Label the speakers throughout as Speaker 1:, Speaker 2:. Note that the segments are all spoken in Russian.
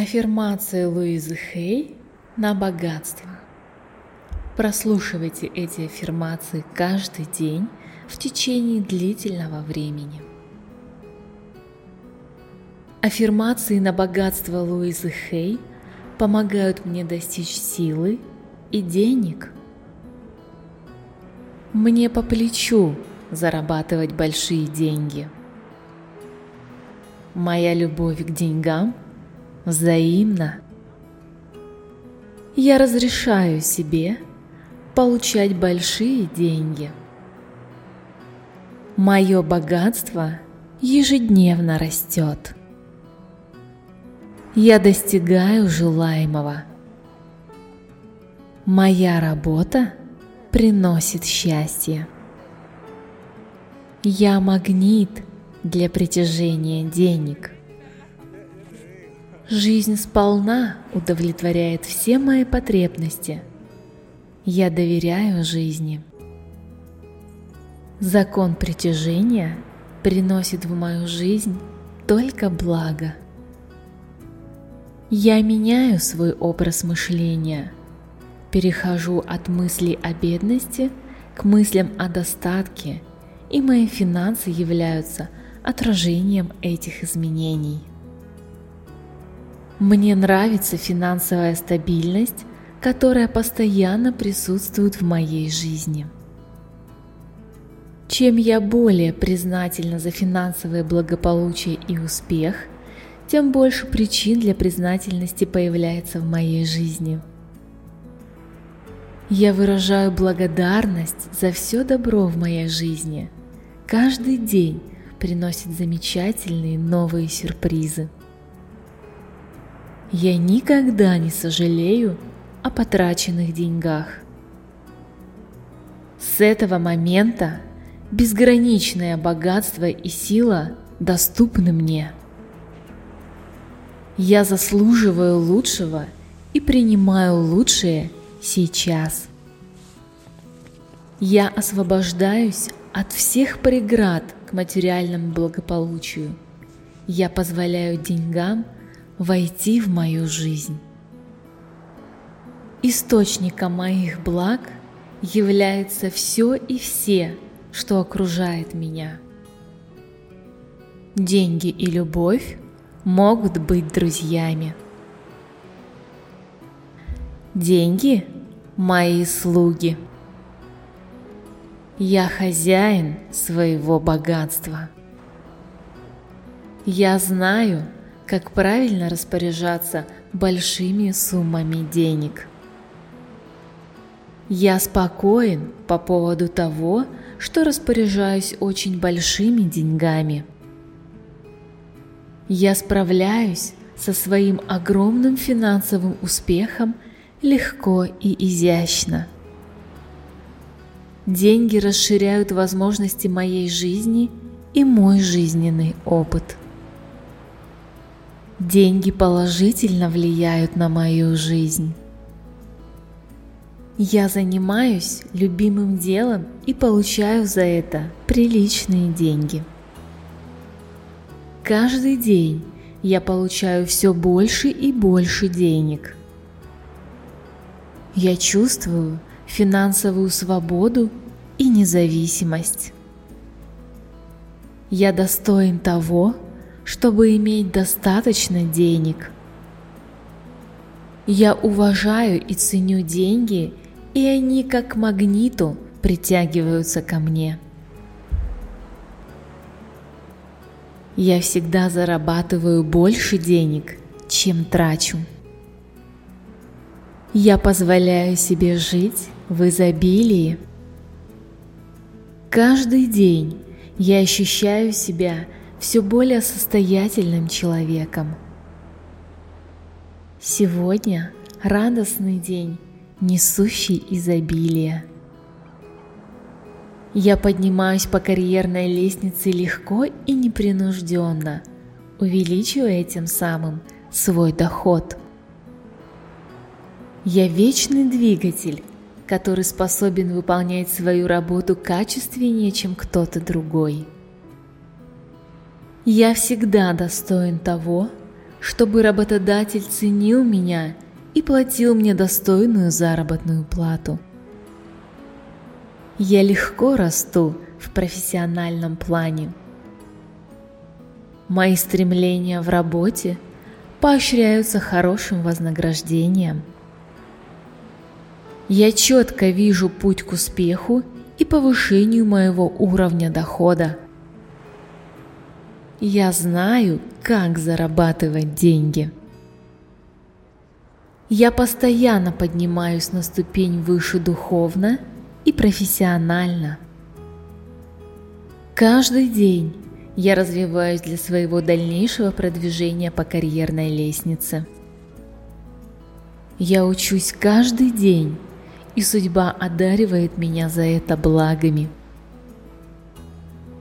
Speaker 1: Аффирмации Луизы Хей на богатство. Прослушивайте эти аффирмации каждый день в течение длительного времени. Аффирмации на богатство Луизы Хей помогают мне достичь силы и денег. Мне по плечу зарабатывать большие деньги. Моя любовь к деньгам взаимна. Я разрешаю себе получать большие деньги. Мое богатство ежедневно растет. Я достигаю желаемого. Моя работа приносит счастье. Я магнит для притяжения денег. Жизнь сполна удовлетворяет все мои потребности. Я доверяю жизни. Закон притяжения приносит в мою жизнь только благо. Я меняю свой образ мышления, перехожу от мыслей о бедности к мыслям о достатке, и мои финансы являются отражением этих изменений. Мне нравится финансовая стабильность, которая постоянно присутствует в моей жизни. Чем я более признательна за финансовое благополучие и успех – тем больше причин для признательности появляется в моей жизни. Я выражаю благодарность за все добро в моей жизни. Каждый день приносит замечательные новые сюрпризы. Я никогда не сожалею о потраченных деньгах. С этого момента безграничное богатство и сила доступны мне. Я заслуживаю лучшего и принимаю лучшее сейчас. Я освобождаюсь от всех преград к материальному благополучию. Я позволяю деньгам войти в мою жизнь. Источником моих благ является все и все, что окружает меня. Деньги и любовь могут быть друзьями. Деньги – мои слуги. Я хозяин своего богатства. Я знаю, как правильно распоряжаться большими суммами денег. Я спокоен по поводу того, что распоряжаюсь очень большими деньгами – я справляюсь со своим огромным финансовым успехом легко и изящно. Деньги расширяют возможности моей жизни и мой жизненный опыт. Деньги положительно влияют на мою жизнь. Я занимаюсь любимым делом и получаю за это приличные деньги. Каждый день я получаю все больше и больше денег. Я чувствую финансовую свободу и независимость. Я достоин того, чтобы иметь достаточно денег. Я уважаю и ценю деньги, и они как магниту притягиваются ко мне. Я всегда зарабатываю больше денег, чем трачу. Я позволяю себе жить в изобилии. Каждый день я ощущаю себя все более состоятельным человеком. Сегодня радостный день, несущий изобилие. Я поднимаюсь по карьерной лестнице легко и непринужденно, увеличивая этим самым свой доход. Я вечный двигатель, который способен выполнять свою работу качественнее, чем кто-то другой. Я всегда достоин того, чтобы работодатель ценил меня и платил мне достойную заработную плату. Я легко расту в профессиональном плане. Мои стремления в работе поощряются хорошим вознаграждением. Я четко вижу путь к успеху и повышению моего уровня дохода. Я знаю, как зарабатывать деньги. Я постоянно поднимаюсь на ступень выше духовно и профессионально. Каждый день я развиваюсь для своего дальнейшего продвижения по карьерной лестнице. Я учусь каждый день, и судьба одаривает меня за это благами.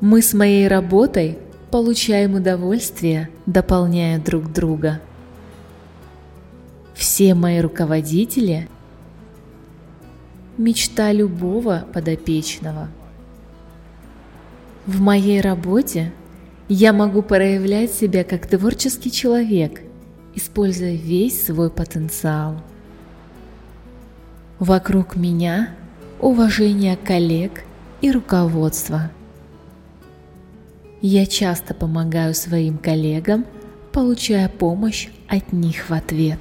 Speaker 1: Мы с моей работой получаем удовольствие, дополняя друг друга. Все мои руководители – мечта любого подопечного. В моей работе я могу проявлять себя как творческий человек, используя весь свой потенциал. Вокруг меня уважение коллег и руководства. Я часто помогаю своим коллегам, получая помощь от них в ответ.